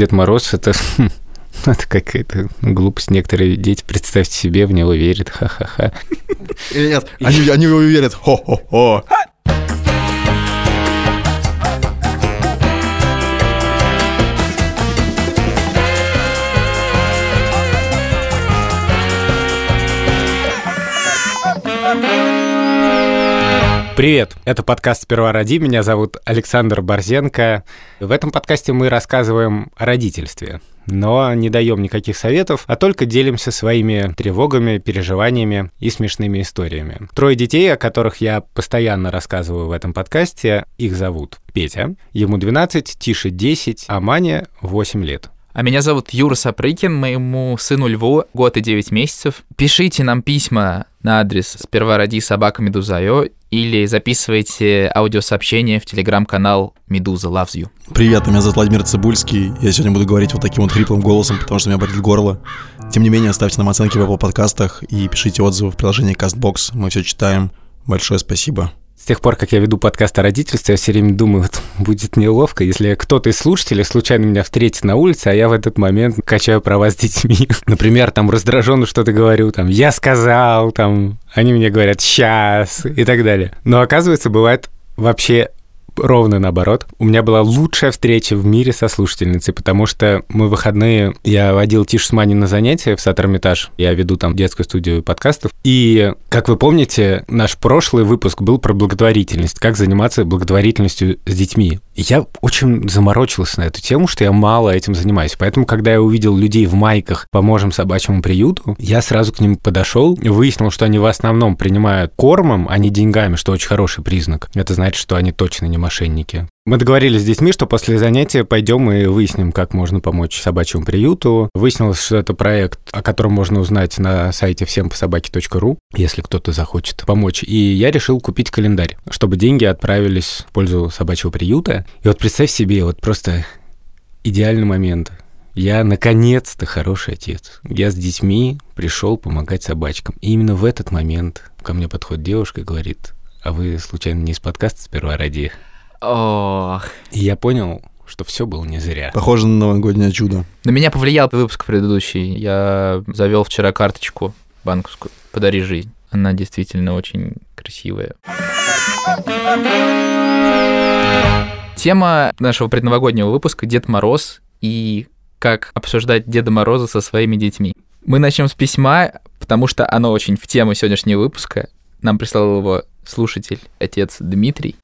Дед Мороз — это это какая-то глупость. Некоторые дети, представьте себе, в него верят. Ха-ха-ха. Нет, они, они в него верят. Хо-хо-хо. Привет, это подкаст «Сперва роди». Меня зовут Александр Борзенко. В этом подкасте мы рассказываем о родительстве, но не даем никаких советов, а только делимся своими тревогами, переживаниями и смешными историями. Трое детей, о которых я постоянно рассказываю в этом подкасте, их зовут Петя, ему 12, Тише 10, а Мане 8 лет. А меня зовут Юра Сапрыкин, моему сыну Льву год и 9 месяцев. Пишите нам письма на адрес сперва ради собака Медуза.io или записывайте аудиосообщение в телеграм-канал Медуза Loves You. Привет, меня зовут Владимир Цибульский. Я сегодня буду говорить вот таким вот хриплым голосом, потому что у меня болит горло. Тем не менее, ставьте нам оценки в Apple подкастах и пишите отзывы в приложении CastBox. Мы все читаем. Большое спасибо. С тех пор, как я веду подкаст о родительстве, я все время думаю, вот, будет неловко, если кто-то из слушателей случайно меня встретит на улице, а я в этот момент качаю права с детьми. Например, там раздраженно что-то говорю, там, я сказал, там, они мне говорят, сейчас, и так далее. Но оказывается, бывает вообще ровно наоборот. У меня была лучшая встреча в мире со слушательницей, потому что мы выходные, я водил Тишу с Мани на занятия в Саттермитаж, я веду там детскую студию подкастов, и, как вы помните, наш прошлый выпуск был про благотворительность, как заниматься благотворительностью с детьми. Я очень заморочился на эту тему, что я мало этим занимаюсь. Поэтому, когда я увидел людей в майках «Поможем собачьему приюту», я сразу к ним подошел, выяснил, что они в основном принимают кормом, а не деньгами, что очень хороший признак. Это значит, что они точно не мошенники. Мы договорились с детьми, что после занятия пойдем и выясним, как можно помочь собачьему приюту. Выяснилось, что это проект, о котором можно узнать на сайте всемпособаке.ру, если кто-то захочет помочь. И я решил купить календарь, чтобы деньги отправились в пользу собачьего приюта. И вот представь себе, вот просто идеальный момент. Я наконец-то хороший отец. Я с детьми пришел помогать собачкам. И именно в этот момент ко мне подходит девушка и говорит, а вы случайно не из подкаста «Сперва ради»? Ох. И я понял, что все было не зря. Похоже на новогоднее чудо. На меня повлиял выпуск предыдущий. Я завел вчера карточку банковскую «Подари жизнь». Она действительно очень красивая. Тема нашего предновогоднего выпуска «Дед Мороз» и как обсуждать Деда Мороза со своими детьми. Мы начнем с письма, потому что оно очень в тему сегодняшнего выпуска. Нам прислал его слушатель, отец Дмитрий.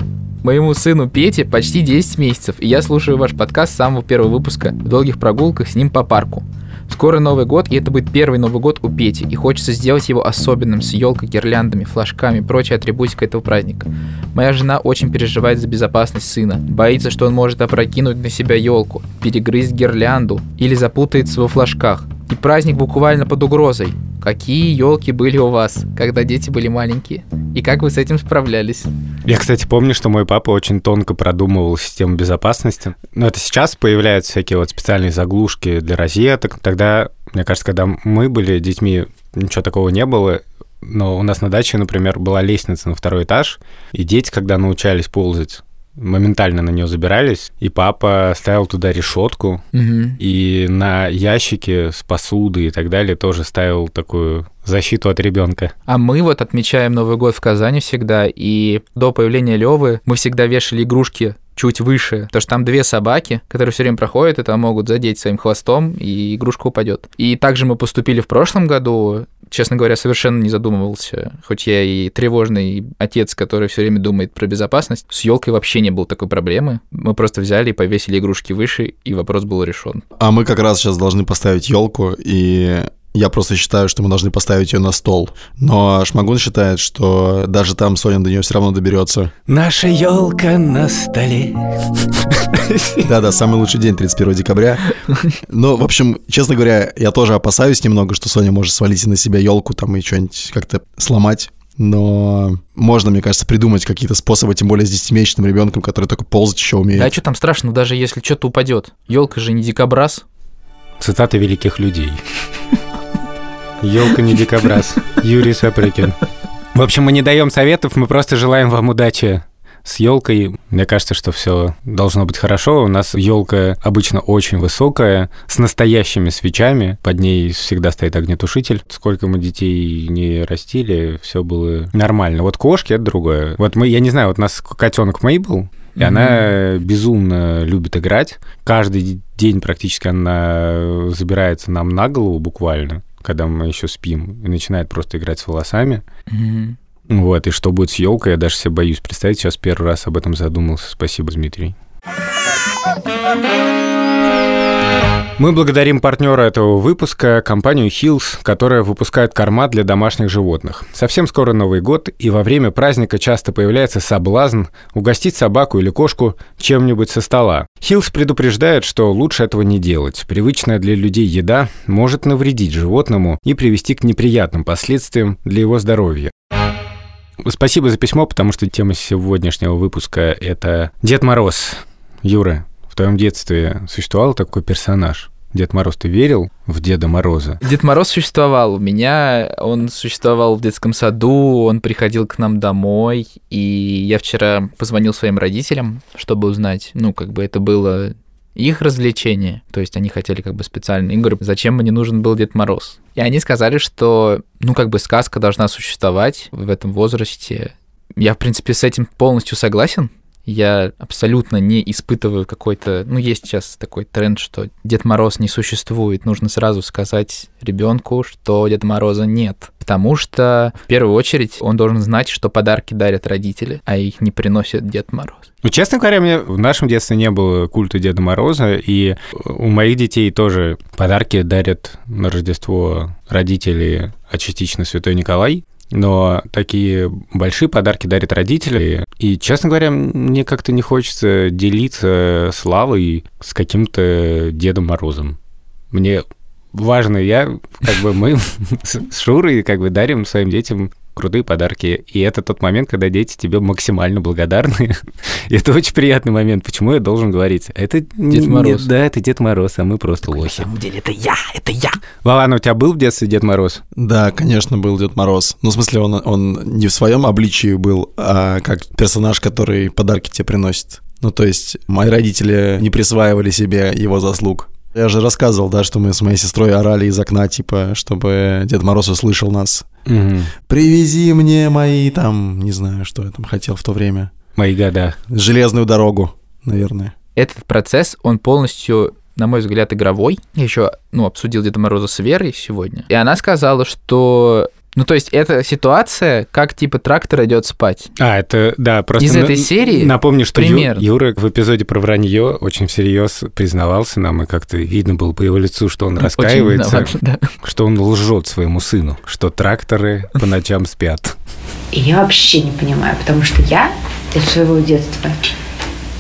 Моему сыну Пете почти 10 месяцев, и я слушаю ваш подкаст с самого первого выпуска в долгих прогулках с ним по парку. Скоро Новый год, и это будет первый Новый год у Пети, и хочется сделать его особенным, с елкой, гирляндами, флажками и прочей атрибутикой этого праздника. Моя жена очень переживает за безопасность сына, боится, что он может опрокинуть на себя елку, перегрызть гирлянду или запутается во флажках. И праздник буквально под угрозой. Какие елки были у вас, когда дети были маленькие? И как вы с этим справлялись? Я, кстати, помню, что мой папа очень тонко продумывал систему безопасности. Но это сейчас появляются всякие вот специальные заглушки для розеток. Тогда, мне кажется, когда мы были детьми, ничего такого не было. Но у нас на даче, например, была лестница на второй этаж, и дети, когда научались ползать, моментально на нее забирались, и папа ставил туда решетку, Угу. и на ящике с посудой и так далее тоже ставил такую защиту от ребенка. А мы вот отмечаем Новый год в Казани всегда, и до появления Левы мы всегда вешали игрушки чуть выше, потому что там две собаки, которые все время проходят, там могут задеть своим хвостом, и игрушка упадет. И также мы поступили в прошлом году, честно говоря, совершенно не задумывался, хоть я и тревожный отец, который все время думает про безопасность, с елкой вообще не было такой проблемы. Мы просто взяли и повесили игрушки выше, и вопрос был решен. А мы как раз сейчас должны поставить елку, и я просто считаю, что мы должны поставить ее на стол. Но Шмагун считает, что даже там Соня до нее все равно доберется. Наша елка на столе. Да-да, самый лучший день 31 декабря. Но, в общем, честно говоря, я тоже опасаюсь немного, что Соня может свалить на себя елку там и что-нибудь как-то сломать. Но можно, мне кажется, придумать какие-то способы, тем более с 10-месячным ребенком, который только ползать еще умеет. Да что там страшно, даже если что-то упадет. Елка же не дикобраз. Цитаты великих людей. Елка не дикобраз. Юрий Сапрыкин. В общем, мы не даем советов, мы просто желаем вам удачи С елкой, мне кажется, что все должно быть хорошо. У нас елка обычно очень высокая, с настоящими свечами. Под ней всегда стоит огнетушитель. Сколько мы детей не растили, все было нормально. Вот кошки это другое. Вот мы, я не знаю, вот у нас котенок Мейбл, и mm-hmm. она безумно любит играть. Каждый день практически она забирается нам на голову буквально, когда мы еще спим, и начинает просто играть с волосами. Mm-hmm. Вот, и что будет с елкой, я даже себе боюсь представить. Сейчас первый раз об этом задумался. Спасибо, Дмитрий. Мы благодарим партнера этого выпуска, компанию Hills, которая выпускает корма для домашних животных. Совсем скоро Новый год, и во время праздника часто появляется соблазн угостить собаку или кошку чем-нибудь со стола. Hills предупреждает, что лучше этого не делать. Привычная для людей еда может навредить животному и привести к неприятным последствиям для его здоровья. Спасибо за письмо, потому что тема сегодняшнего выпуска — это Дед Мороз. Юра, в твоем детстве существовал такой персонаж? Дед Мороз, ты верил в Деда Мороза? Дед Мороз существовал у меня, он существовал в детском саду, он приходил к нам домой, и я вчера позвонил своим родителям, чтобы узнать, ну, как бы это было их развлечение. То есть они хотели как бы специально. И говорю, зачем мне нужен был Дед Мороз? И они сказали, что, ну, как бы сказка должна существовать в этом возрасте. Я, в принципе, с этим полностью согласен я абсолютно не испытываю какой-то... Ну, есть сейчас такой тренд, что Дед Мороз не существует. Нужно сразу сказать ребенку, что Деда Мороза нет. Потому что, в первую очередь, он должен знать, что подарки дарят родители, а их не приносит Дед Мороз. Ну, честно говоря, мне в нашем детстве не было культа Деда Мороза, и у моих детей тоже подарки дарят на Рождество родители, а частично Святой Николай. Но такие большие подарки дарят родители. И, честно говоря, мне как-то не хочется делиться славой с каким-то Дедом Морозом. Мне важно, я, как бы мы с Шурой как бы дарим своим детям крутые подарки. И это тот момент, когда дети тебе максимально благодарны. И это очень приятный момент. Почему я должен говорить? Это Дед Мороз. Нет, да, это Дед Мороз, а мы просто так лохи. На самом деле это я, это я. Вован, у тебя был в детстве Дед Мороз? Да, конечно, был Дед Мороз. Ну, в смысле, он, он не в своем обличии был, а как персонаж, который подарки тебе приносит. Ну, то есть, мои родители не присваивали себе его заслуг. Я же рассказывал, да, что мы с моей сестрой орали из окна, типа, чтобы Дед Мороз услышал нас. Угу. Привези мне мои там, не знаю, что я там хотел в то время. Мои года. Железную дорогу, наверное. Этот процесс, он полностью на мой взгляд, игровой. Я еще ну, обсудил Деда Мороза с Верой сегодня. И она сказала, что ну, то есть, это ситуация, как типа трактор идет спать. А, это, да, просто... Из на- этой серии Напомню, что Ю-. Юра в эпизоде про вранье очень всерьез признавался нам, и как-то видно было по его лицу, что он Очень раскаивается, виноват, да. что он лжет своему сыну, что тракторы по ночам спят. И я вообще не понимаю, потому что я из своего детства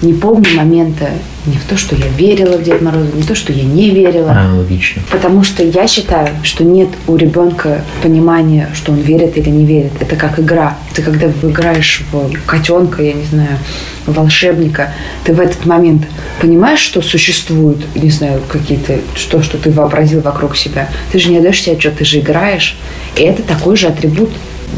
не помню момента не в то, что я верила в Деда Мороза, не то, что я не верила. Аналогично. Потому что я считаю, что нет у ребенка понимания, что он верит или не верит. Это как игра. Ты когда играешь в котенка, я не знаю, в волшебника, ты в этот момент понимаешь, что существуют, не знаю, какие-то, что, что ты вообразил вокруг себя. Ты же не отдаешь себе отчет, ты же играешь. И это такой же атрибут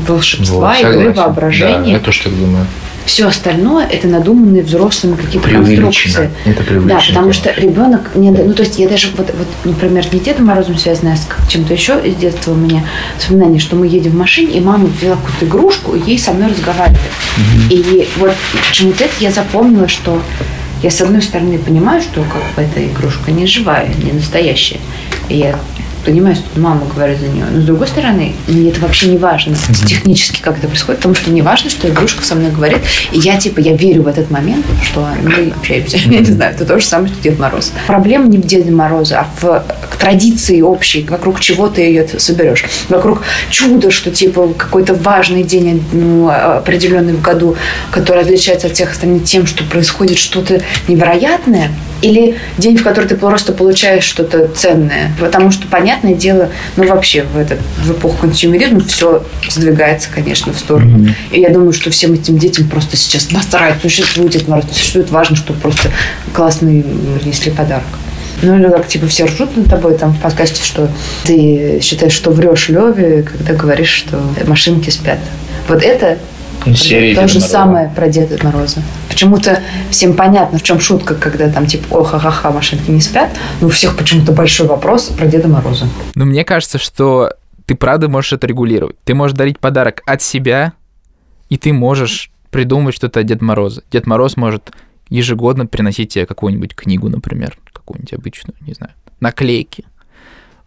волшебства, Вот, игры, воображения. Да, я тоже так думаю. Все остальное это надуманные взрослыми какие-то конструкции. Это. Да, потому что ребенок не, ну то есть я даже вот, вот например, не Дедом Морозом связано, а с чем-то еще из детства у меня воспоминание, что мы едем в машине, и мама взяла какую-то игрушку, и ей со мной разговаривали. И вот почему-то это я запомнила, что я с одной стороны понимаю, что как бы эта игрушка не живая, не настоящая. И я понимаю, что мама говорит за нее. Но с другой стороны, мне это вообще не важно технически, как это происходит, потому что не важно, что игрушка со мной говорит. И я, типа, я верю в этот момент, что мы общаемся. Я не знаю, это то же самое, что Дед Мороз. Проблема не в Деде Морозе, а в традиции общей, вокруг чего ты ее соберешь. Вокруг чуда, что, типа, какой-то важный день ну, определенный в году, который отличается от всех остальных тем, что происходит что-то невероятное, или день, в который ты просто получаешь что-то ценное. Потому что, понятное дело, ну вообще в, этот, в эпоху консюмеризма все сдвигается, конечно, в сторону. И я думаю, что всем этим детям просто сейчас насрать, существует Мороз, существует важно, чтобы просто классный несли подарок. Ну, или как, типа, все ржут над тобой там в подкасте, что ты считаешь, что врешь Леве, когда говоришь, что машинки спят. Вот это Ну, серии То Деда же Мороза. самое про Деда Мороза. Почему-то всем понятно, в чем шутка, когда там типа, о, ха-ха-ха, машинки не спят. Но у всех почему-то большой вопрос про Деда Мороза. Но мне кажется, что ты правда можешь это регулировать. Ты можешь дарить подарок от себя, и ты можешь придумывать что-то от Деда Мороза. Дед Мороз может ежегодно приносить тебе какую-нибудь книгу, например, какую-нибудь обычную, не знаю, наклейки.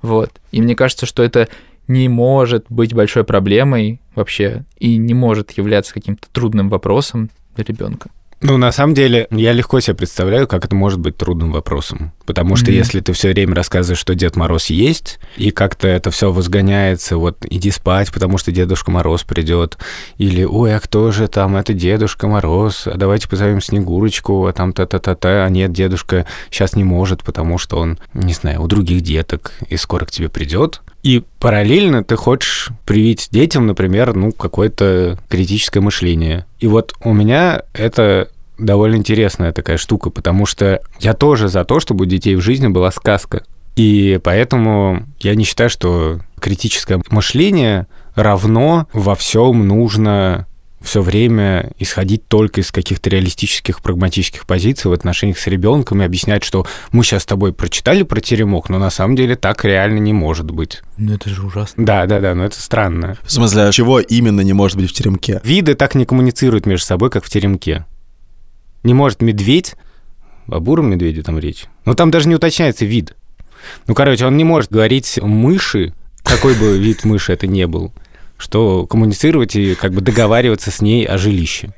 Вот. И мне кажется, что это не может быть большой проблемой вообще и не может являться каким-то трудным вопросом для ребенка. Ну, на самом деле, я легко себе представляю, как это может быть трудным вопросом. Потому что Мгм. если ты все время рассказываешь, что Дед Мороз есть, и как-то это все возгоняется, вот иди спать, потому что Дедушка Мороз придет, или ой, а кто же там, это Дедушка Мороз, а давайте позовем Снегурочку, а там та-та-та-та, а нет, дедушка сейчас не может, потому что он, не знаю, у других деток, и скоро к тебе придет. И параллельно ты хочешь привить детям, например, ну, какое-то критическое мышление. И вот у меня это довольно интересная такая штука, потому что я тоже за то, чтобы у детей в жизни была сказка. И поэтому я не считаю, что критическое мышление равно во всем нужно все время исходить только из каких-то реалистических, прагматических позиций в отношениях с ребенком и объяснять, что мы сейчас с тобой прочитали про теремок, но на самом деле так реально не может быть. Ну это же ужасно. Да, да, да, но это странно. В смысле, а чего именно не может быть в теремке? Виды так не коммуницируют между собой, как в теремке. Не может медведь, о буром медведе там речь, но там даже не уточняется вид. Ну, короче, он не может говорить мыши, какой бы вид мыши это не был, что коммуницировать и как бы договариваться с ней о жилище.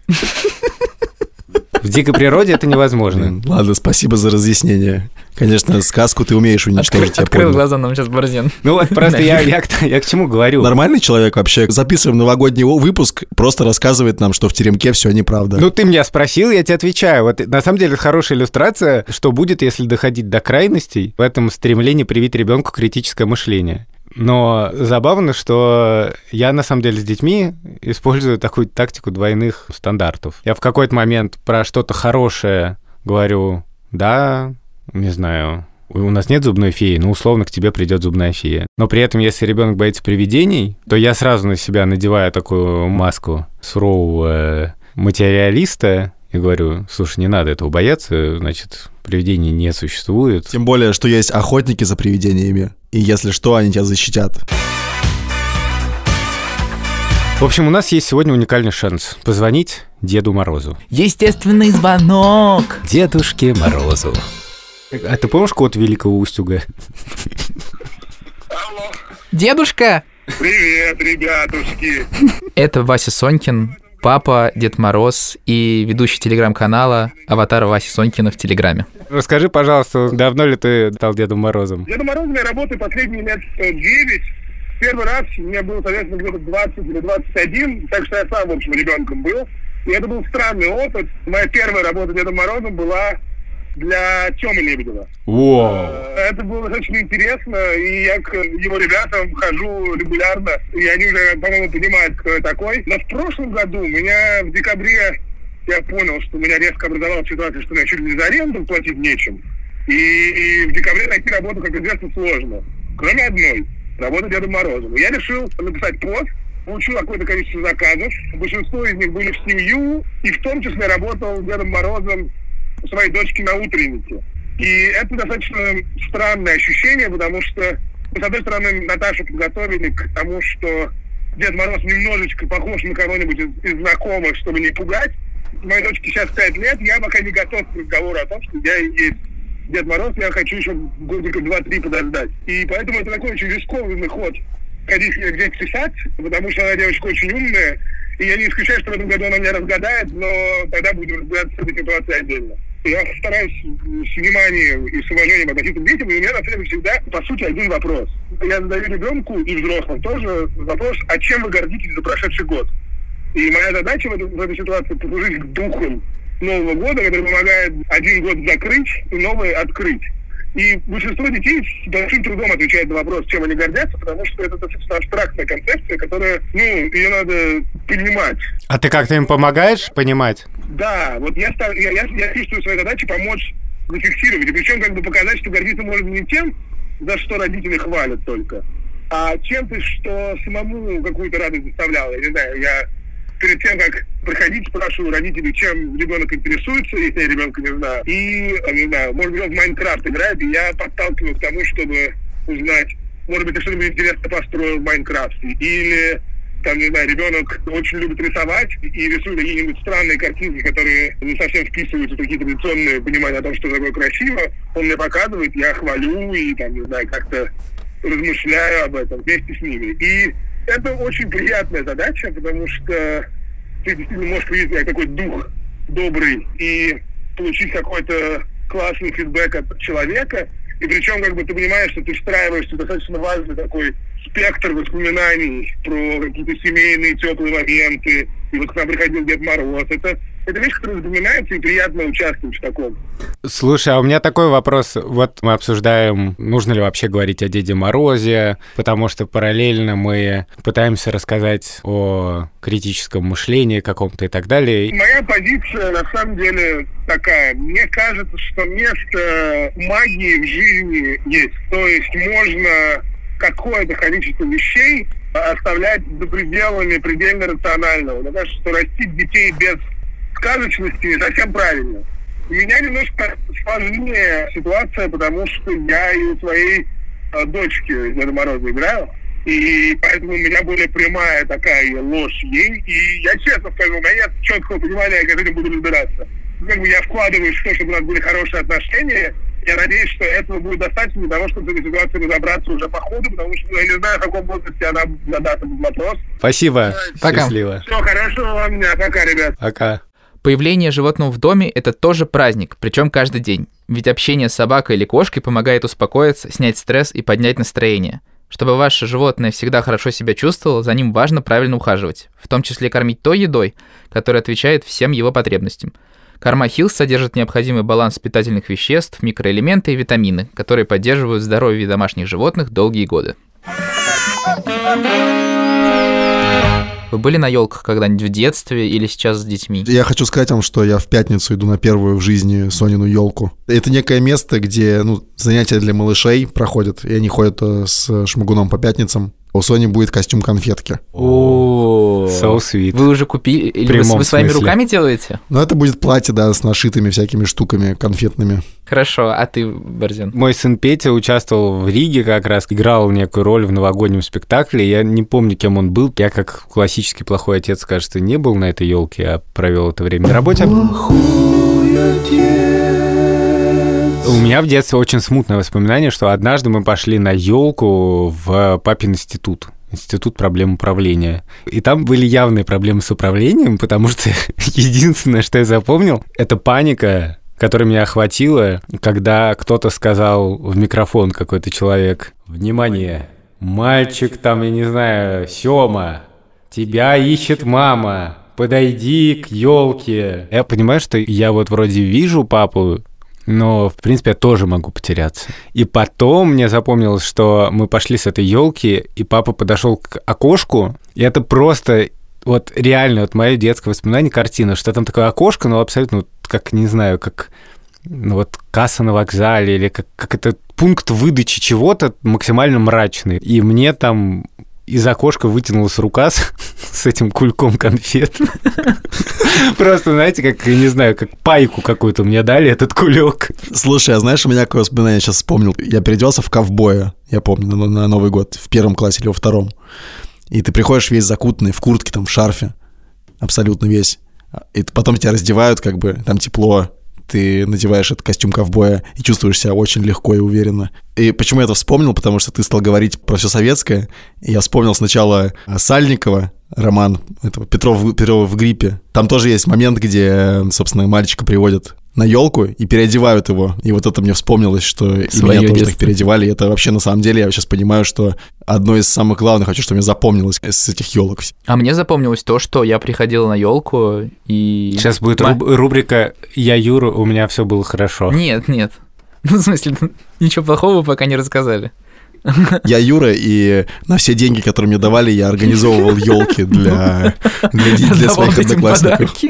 В дикой природе это невозможно. Ладно, спасибо за разъяснение. Конечно, сказку ты умеешь уничтожить, я Открыл понял. глаза нам сейчас Борзен. Ну вот просто я, я, к- я к чему говорю. Нормальный человек вообще. Записываем новогодний выпуск, просто рассказывает нам, что в теремке все неправда. Ну, ты меня спросил, я тебе отвечаю. Вот на самом деле это хорошая иллюстрация, что будет, если доходить до крайностей в этом стремлении привить ребенку критическое мышление. Но забавно, что я на самом деле с детьми использую такую тактику двойных стандартов. Я в какой-то момент про что-то хорошее говорю, да, не знаю, у нас нет зубной феи, но условно к тебе придет зубная фея. Но при этом, если ребенок боится привидений, то я сразу на себя надеваю такую маску сурового материалиста и говорю, слушай, не надо этого бояться, значит, привидений не существует. Тем более, что есть охотники за привидениями. И если что, они тебя защитят. В общем, у нас есть сегодня уникальный шанс позвонить Деду Морозу. Естественный звонок. Дедушке Морозу. А ты помнишь код Великого Устюга? Дедушка! Привет, ребятушки! Это Вася Сонькин, папа, Дед Мороз и ведущий телеграм-канала «Аватар Васи Сонькина» в Телеграме. Расскажи, пожалуйста, давно ли ты стал Дедом Морозом? Дедом Морозом я работаю последние лет э, 9. Первый раз мне было, соответственно, где-то 20 или 21, так что я сам, в общем, ребенком был. И это был странный опыт. Моя первая работа Дедом Морозом была для Тёмы Лебедева. Вау! Э, Это было очень интересно, и я к его ребятам хожу регулярно, и они уже, по-моему, понимают, кто я такой. Но в прошлом году меня в декабре я понял, что у меня резко образовалась ситуация, что мне чуть ли за аренду платить нечем. И, и в декабре найти работу, как известно, сложно. Кроме одной. Работа Дедом Морозом. И я решил написать пост, получил какое-то количество заказов. Большинство из них были в семью, и в том числе работал Дедом Морозом своей дочки на утреннике. И это достаточно странное ощущение, потому что, с одной стороны, Наташу подготовили к тому, что Дед Мороз немножечко похож на кого-нибудь из, из знакомых, чтобы не пугать. Моей дочке сейчас 5 лет, я пока не готов к разговору о том, что я есть Дед Мороз, я хочу еще годика 2-3 подождать. И поэтому это такой очень рискованный ход ходить где-то писать, потому что она девочка очень умная, и я не исключаю, что в этом году она меня разгадает, но тогда будем разбираться с этой ситуацией отдельно. Я стараюсь с вниманием и с уважением относиться к детям, и у меня на самом всегда, по сути, один вопрос. Я задаю ребенку и взрослым тоже вопрос, а чем вы гордитесь за прошедший год? И моя задача в, этой- в этой ситуации послужить к духом Нового года, который помогает один год закрыть и новый открыть. И большинство детей с большим трудом отвечает на вопрос, чем они гордятся, потому что это достаточно абстрактная концепция, которая, ну, ее надо понимать. А ты как-то им помогаешь понимать? Да, вот я, стар- я, я, я чувствую свою задачу помочь зафиксировать. И причем как бы показать, что гордиться можно не тем, за что родители хвалят только, а чем-то, что самому какую-то радость доставляло. Я не знаю, я перед тем, как проходить, спрашиваю родителей, чем ребенок интересуется, если я ребенка не знаю. И, э, не знаю, может быть, он в Майнкрафт играет, и я подталкиваю к тому, чтобы узнать, может быть, ты что-нибудь интересное построил в Майнкрафте. Или там, не знаю, ребенок очень любит рисовать и рисует какие-нибудь странные картинки, которые не совсем вписываются в такие традиционные понимания о том, что такое красиво, он мне показывает, я хвалю и, там, не знаю, как-то размышляю об этом вместе с ними. И это очень приятная задача, потому что ты действительно можешь увидеть такой дух добрый и получить какой-то классный фидбэк от человека, и причем как бы ты понимаешь, что ты встраиваешься в достаточно важный такой спектр воспоминаний про какие-то семейные теплые моменты, и вот к нам приходил Дед Мороз. Это это вещь, которая запоминается, и приятно участвовать в таком. Слушай, а у меня такой вопрос. Вот мы обсуждаем, нужно ли вообще говорить о Деде Морозе, потому что параллельно мы пытаемся рассказать о критическом мышлении каком-то и так далее. Моя позиция на самом деле такая. Мне кажется, что место магии в жизни есть. То есть можно какое-то количество вещей оставлять за пределами предельно рационального. Мне кажется, что растить детей без сказочности не совсем правильно. У меня немножко сложнее ситуация, потому что я и у своей э, дочки Деда Мороза играю. И поэтому у меня более прямая такая ложь ей. И я честно скажу, у меня нет четкого понимания, как этим буду разбираться. Как бы я вкладываюсь в то, чтобы у нас были хорошие отношения. Я надеюсь, что этого будет достаточно для того, чтобы с этой ситуацией разобраться уже по ходу, потому что я не знаю, в каком возрасте она задаст этот вопрос. Спасибо. Пока. Счастливо. Все, хорошего вам дня. Пока, ребят. Пока. Появление животного в доме – это тоже праздник, причем каждый день. Ведь общение с собакой или кошкой помогает успокоиться, снять стресс и поднять настроение. Чтобы ваше животное всегда хорошо себя чувствовало, за ним важно правильно ухаживать, в том числе кормить той едой, которая отвечает всем его потребностям. Корма Хилл содержит необходимый баланс питательных веществ, микроэлементы и витамины, которые поддерживают здоровье домашних животных долгие годы. Вы были на елках когда-нибудь в детстве или сейчас с детьми? Я хочу сказать вам, что я в пятницу иду на первую в жизни Сонину елку. Это некое место, где ну, занятия для малышей проходят, и они ходят э, с шмагуном по пятницам. У Сони будет костюм конфетки. О, So sweet. Вы уже купили? Или вы, вы своими смысле. руками делаете? Но это будет платье, да, с нашитыми всякими штуками конфетными. Хорошо, а ты, Борзен? Мой сын Петя участвовал в Риге как раз, играл некую роль в новогоднем спектакле. Я не помню, кем он был. Я как классический плохой отец, кажется, не был на этой елке, а провел это время на работе. У меня в детстве очень смутное воспоминание, что однажды мы пошли на елку в папин институт. Институт проблем управления. И там были явные проблемы с управлением, потому что единственное, что я запомнил, это паника, которая меня охватила, когда кто-то сказал в микрофон какой-то человек, «Внимание, мальчик там, я не знаю, Сёма, тебя ищет мама, подойди к елке». Я понимаю, что я вот вроде вижу папу, но, в принципе, я тоже могу потеряться. И потом мне запомнилось, что мы пошли с этой елки, и папа подошел к окошку, и это просто вот реально вот мое детское воспоминание, картина, что там такое окошко, ну, абсолютно, вот как, не знаю, как ну, вот касса на вокзале или как, как это пункт выдачи чего-то максимально мрачный. И мне там из окошка вытянулась рука с, с этим кульком конфет. Просто, знаете, как, я не знаю, как пайку какую-то мне дали, этот кулек. Слушай, а знаешь, у меня какое воспоминание сейчас вспомнил? Я переоделся в ковбоя, я помню, на, на Новый год, в первом классе или во втором. И ты приходишь весь закутанный, в куртке, там, в шарфе, абсолютно весь. И потом тебя раздевают, как бы, там тепло, ты надеваешь этот костюм ковбоя и чувствуешь себя очень легко и уверенно. И почему я это вспомнил? Потому что ты стал говорить про все советское. И я вспомнил сначала а, Сальникова, роман этого Петров, Петрова в гриппе. Там тоже есть момент, где, собственно, мальчика приводят на елку и переодевают его. И вот это мне вспомнилось, что и Своё меня тоже детство. так переодевали. И это вообще на самом деле, я сейчас понимаю, что одно из самых главных, хочу, что мне запомнилось с этих елок. А мне запомнилось то, что я приходила на елку и... Сейчас будет Ма- руб- рубрика «Я Юра, у меня все было хорошо». Нет, нет. Ну, в смысле, ничего плохого вы пока не рассказали. Я Юра, и на все деньги, которые мне давали, я организовывал елки для, для, для своих одноклассников.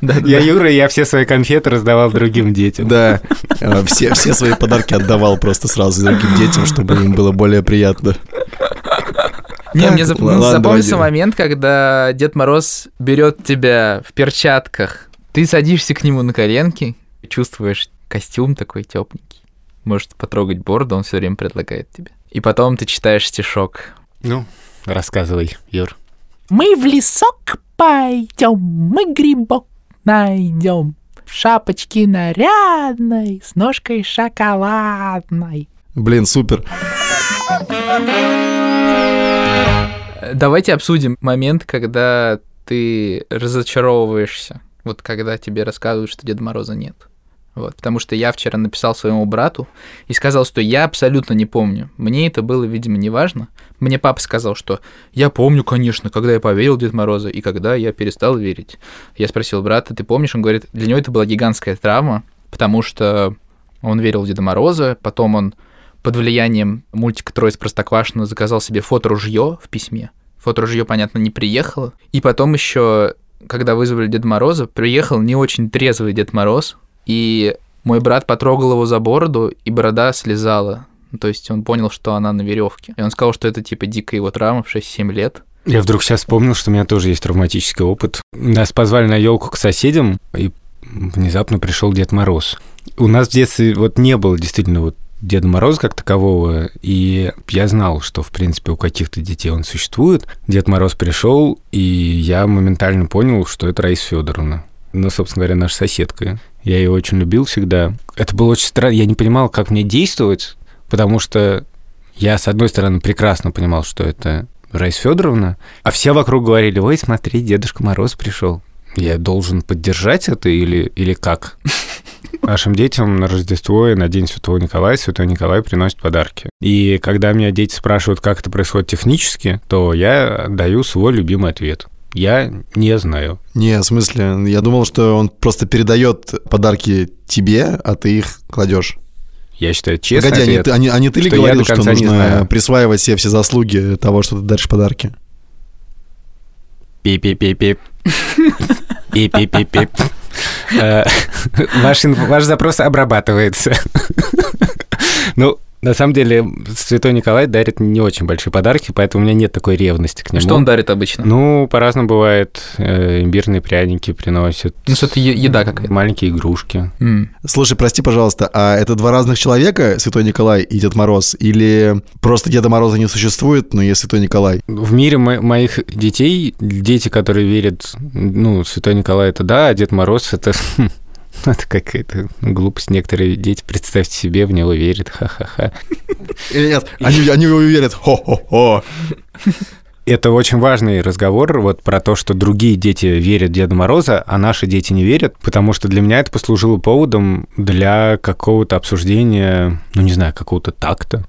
Да, Я да. Юра, и я все свои конфеты раздавал другим детям. Да, э, все, все свои подарки отдавал просто сразу другим детям, чтобы им было более приятно. Не, мне зап- Ладно, ну, запомнился давай, момент, когда Дед Мороз берет тебя в перчатках, ты садишься к нему на коленки, чувствуешь костюм такой тепленький, может потрогать бороду, он все время предлагает тебе. И потом ты читаешь стишок. Ну, рассказывай, Юр. Мы в лесок пойдем, мы грибок найдем. В шапочке нарядной, с ножкой шоколадной. Блин, супер. Давайте обсудим момент, когда ты разочаровываешься. Вот когда тебе рассказывают, что Деда Мороза нет. Вот, потому что я вчера написал своему брату и сказал, что я абсолютно не помню. Мне это было, видимо, не важно. Мне папа сказал, что я помню, конечно, когда я поверил Дед Мороза и когда я перестал верить. Я спросил брата, ты помнишь? Он говорит, для него это была гигантская травма, потому что он верил в Деда Мороза, потом он под влиянием мультика «Трое из Простоквашино» заказал себе фоторужье в письме. Фоторужье, понятно, не приехало. И потом еще, когда вызвали Деда Мороза, приехал не очень трезвый Дед Мороз, и мой брат потрогал его за бороду, и борода слезала. Ну, То есть он понял, что она на веревке. И он сказал, что это типа дикая его травма в 6-7 лет. Я вдруг сейчас вспомнил, что у меня тоже есть травматический опыт. Нас позвали на елку к соседям, и внезапно пришел Дед Мороз. У нас в детстве вот не было действительно вот Деда Мороза как такового, и я знал, что, в принципе, у каких-то детей он существует. Дед Мороз пришел, и я моментально понял, что это Раиса Федоровна. Ну, собственно говоря, наша соседка. Я ее очень любил всегда. Это было очень странно. Я не понимал, как мне действовать, потому что я, с одной стороны, прекрасно понимал, что это Раиса Федоровна, а все вокруг говорили, ой, смотри, Дедушка Мороз пришел. Я должен поддержать это или, или как? Нашим детям на Рождество и на День Святого Николая Святой Николай приносит подарки. И когда меня дети спрашивают, как это происходит технически, то я даю свой любимый ответ. Я не знаю. Не, в смысле, я думал, что он просто передает подарки тебе, а ты их кладешь. Я считаю, честный Погоди, а не ответ. ты, а не- а не ты ли говорил, что нужно присваивать себе все заслуги того, что ты даришь подарки? Пип-пип-пип-пип. Пип-пип-пип-пип. Э, ваш запрос обрабатывается. Ну, на самом деле, Святой Николай дарит не очень большие подарки, поэтому у меня нет такой ревности к нему. Что он дарит обычно? Ну, по-разному бывает. Э, Имбирные пряники приносят. Ну, что-то еда какая-то. Маленькие игрушки. М. Слушай, прости, пожалуйста, а это два разных человека, Святой Николай и Дед Мороз? Или просто Деда Мороза не существует, но есть Святой Николай? В мире мо- моих детей, дети, которые верят, ну, Святой Николай это да, а Дед Мороз это... Это какая-то глупость. Некоторые дети, представьте себе, в него верят. Ха-ха-ха. Или нет, они, они уверят, хо-хо-хо. Это очень важный разговор вот про то, что другие дети верят в Деда Мороза, а наши дети не верят, потому что для меня это послужило поводом для какого-то обсуждения, ну, не знаю, какого-то такта.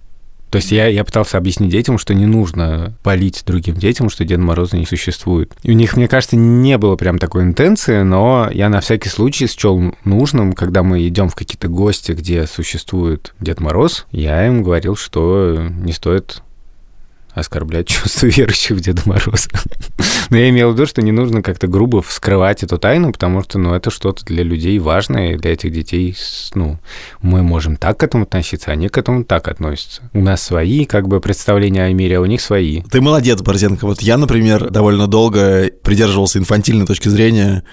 То есть я, я пытался объяснить детям, что не нужно палить другим детям, что Деда Мороза не существует. И у них, мне кажется, не было прям такой интенции, но я на всякий случай счел нужным, когда мы идем в какие-то гости, где существует Дед Мороз, я им говорил, что не стоит оскорблять чувства верующих в Деда Мороза. Но я имел в виду, что не нужно как-то грубо вскрывать эту тайну, потому что, ну, это что-то для людей важное, для этих детей, ну, мы можем так к этому относиться, а они к этому так относятся. У нас свои, как бы, представления о мире, а у них свои. Ты молодец, Борзенко. Вот я, например, довольно долго придерживался инфантильной точки зрения,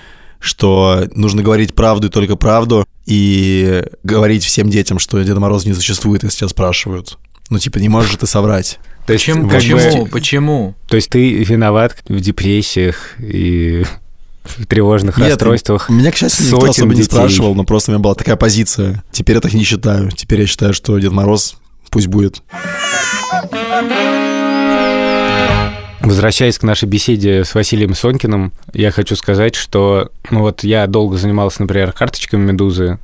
что нужно говорить правду и только правду, и говорить всем детям, что Деда Мороз не существует, если тебя спрашивают. Ну, типа, не можешь же ты соврать. То есть, Почему? Почему? бы- Почему? то есть ты виноват в депрессиях и в тревожных Нет, расстройствах. Меня, к счастью, никто особо не детей. спрашивал, но просто у меня была такая позиция. Теперь я так не считаю. Теперь я считаю, что Дед Мороз пусть будет. Возвращаясь к нашей беседе с Василием Сонькиным, я хочу сказать, что ну вот я долго занимался, например, карточками Медузы,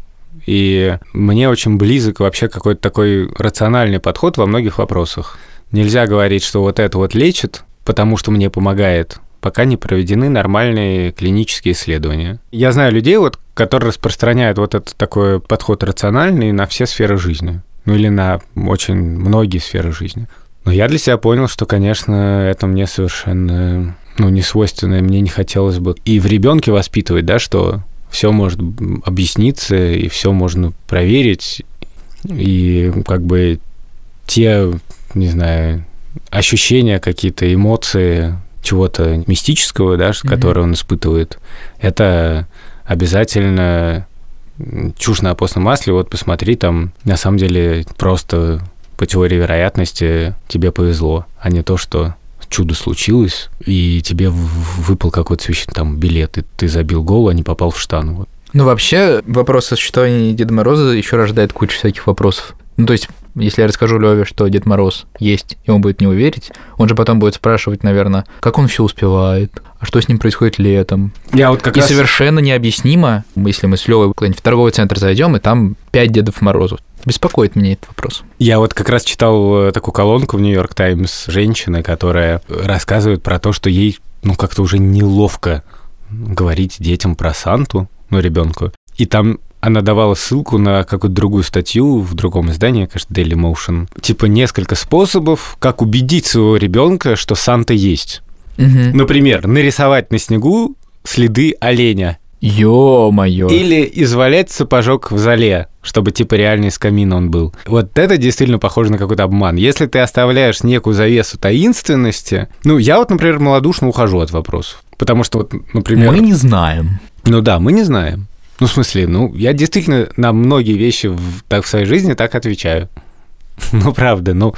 и мне очень близок вообще какой-то такой рациональный подход во многих вопросах. Нельзя говорить, что вот это вот лечит, потому что мне помогает, пока не проведены нормальные клинические исследования. Я знаю людей, вот, которые распространяют вот этот такой подход рациональный на все сферы жизни. Ну или на очень многие сферы жизни. Но я для себя понял, что, конечно, это мне совершенно ну, не свойственно, и мне не хотелось бы и в ребенке воспитывать, да, что все может объясниться, и все можно проверить, и как бы те, не знаю, ощущения, какие-то эмоции чего-то мистического, да, mm-hmm. которое он испытывает, это обязательно чушь на постном масле. Вот посмотри, там на самом деле просто по теории вероятности тебе повезло, а не то, что чудо случилось, и тебе выпал какой-то священный там билет, и ты забил гол, а не попал в штану. Вот. Ну, вообще, вопрос о существовании Деда Мороза еще рождает кучу всяких вопросов. Ну, то есть, если я расскажу Леве, что Дед Мороз есть, и он будет не уверить, он же потом будет спрашивать, наверное, как он все успевает, а что с ним происходит летом. Я вот как и раз... совершенно необъяснимо, если мы с Левой в торговый центр зайдем, и там пять Дедов Морозов. Беспокоит меня этот вопрос. Я вот как раз читал э, такую колонку в Нью-Йорк Таймс женщины, которая рассказывает про то, что ей ну как-то уже неловко говорить детям про Санту, ну ребенку. И там она давала ссылку на какую-то другую статью в другом издании, кажется, Daily Motion. Типа несколько способов, как убедить своего ребенка, что Санта есть. Угу. Например, нарисовать на снегу следы оленя. Ё-моё. Или извалять сапожок в зале, чтобы типа реально из камина он был. Вот это действительно похоже на какой-то обман. Если ты оставляешь некую завесу таинственности... Ну, я вот, например, малодушно ухожу от вопросов. Потому что вот, например... Мы не знаем. Ну да, мы не знаем. Ну, в смысле, ну, я действительно на многие вещи в, так, в своей жизни так отвечаю. ну, правда, ну...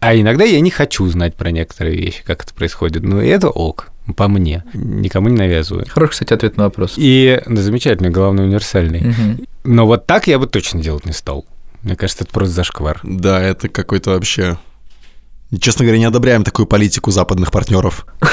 А иногда я не хочу знать про некоторые вещи, как это происходит. И это ок, по мне. Никому не навязываю. Хороший, кстати, ответ на вопрос. И ну, замечательный, главный универсальный. Угу. Но вот так я бы точно делать не стал. Мне кажется, это просто зашквар. Да, это какой-то вообще... Честно говоря, не одобряем такую политику западных партнеров.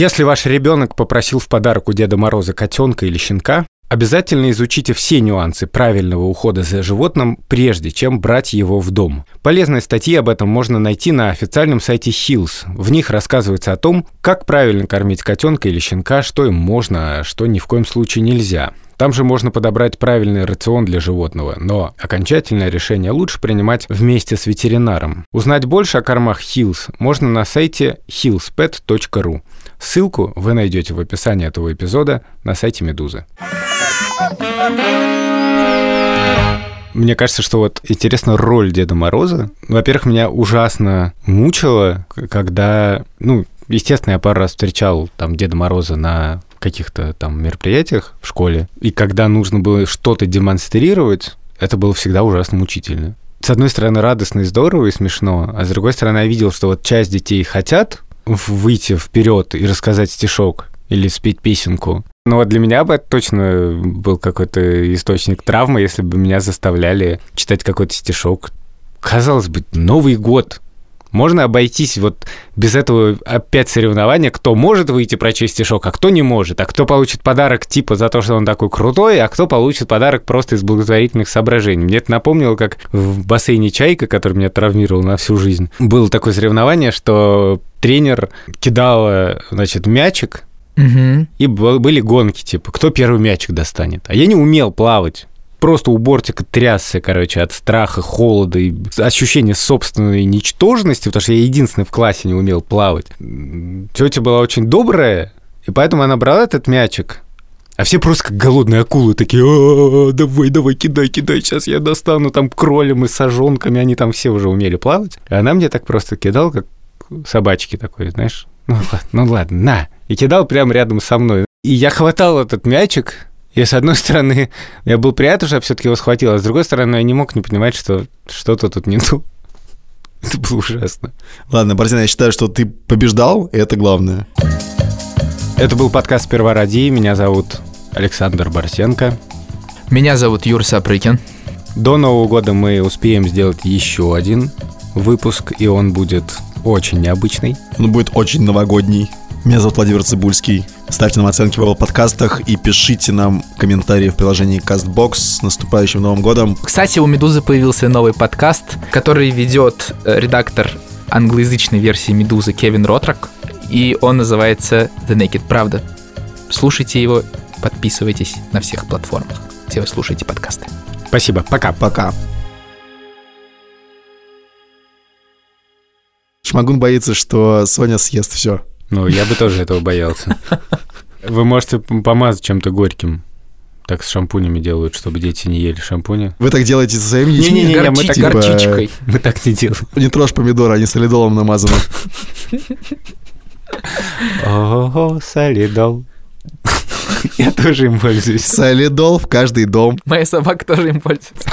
Если ваш ребенок попросил в подарок у Деда Мороза котенка или щенка, Обязательно изучите все нюансы правильного ухода за животным, прежде чем брать его в дом. Полезные статьи об этом можно найти на официальном сайте Hills. В них рассказывается о том, как правильно кормить котенка или щенка, что им можно, а что ни в коем случае нельзя. Там же можно подобрать правильный рацион для животного, но окончательное решение лучше принимать вместе с ветеринаром. Узнать больше о кормах Hills можно на сайте hillspet.ru. Ссылку вы найдете в описании этого эпизода на сайте Медузы. Мне кажется, что вот интересна роль Деда Мороза. Во-первых, меня ужасно мучило, когда, ну, естественно, я пару раз встречал там Деда Мороза на каких-то там мероприятиях в школе, и когда нужно было что-то демонстрировать, это было всегда ужасно мучительно. С одной стороны, радостно и здорово и смешно, а с другой стороны, я видел, что вот часть детей хотят выйти вперед и рассказать стишок или спеть песенку. Но вот для меня бы это точно был какой-то источник травмы, если бы меня заставляли читать какой-то стишок. Казалось бы, Новый год, можно обойтись вот без этого опять соревнования, кто может выйти прочесть стишок, а кто не может, а кто получит подарок типа за то, что он такой крутой, а кто получит подарок просто из благотворительных соображений. Мне это напомнило, как в бассейне «Чайка», который меня травмировал на всю жизнь, было такое соревнование, что тренер кидал, значит, мячик, Угу. И были гонки, типа, кто первый мячик достанет. А я не умел плавать просто у бортика трясся, короче, от страха, холода и ощущения собственной ничтожности, потому что я единственный в классе не умел плавать. Тетя была очень добрая, и поэтому она брала этот мячик, а все просто как голодные акулы такие, «А, давай, давай, кидай, кидай, сейчас я достану там кролем и сажонками, они там все уже умели плавать. А она мне так просто кидал, как собачки такой, знаешь, ну ладно, ну ладно, на. И кидал прямо рядом со мной. И я хватал этот мячик, и с одной стороны, я был приятен, что я все-таки его схватил, а с другой стороны, я не мог не понимать, что что-то тут не то. Это было ужасно. Ладно, Борзин, я считаю, что ты побеждал, и это главное. Это был подкаст «Сперва ради». Меня зовут Александр Барсенко. Меня зовут Юр Сапрыкин. До Нового года мы успеем сделать еще один выпуск, и он будет очень необычный. Он будет очень новогодний. Меня зовут Владимир Цибульский. Ставьте нам оценки в Apple подкастах и пишите нам комментарии в приложении CastBox с наступающим Новым годом. Кстати, у Медузы появился новый подкаст, который ведет э, редактор англоязычной версии Медузы Кевин Ротрак, и он называется The Naked Правда. Слушайте его, подписывайтесь на всех платформах, где вы слушаете подкасты. Спасибо, пока. Пока. Шмагун боится, что Соня съест все. Ну, я бы тоже этого боялся. Вы можете помазать чем-то горьким. Так с шампунями делают, чтобы дети не ели шампуни. Вы так делаете со своими детьми? Не-не-не, мы так, Типа, горчичкой. мы так не делаем. Не трожь помидоры, они солидолом намазаны. Ого, солидол. Я тоже им пользуюсь. Солидол в каждый дом. Моя собака тоже им пользуется.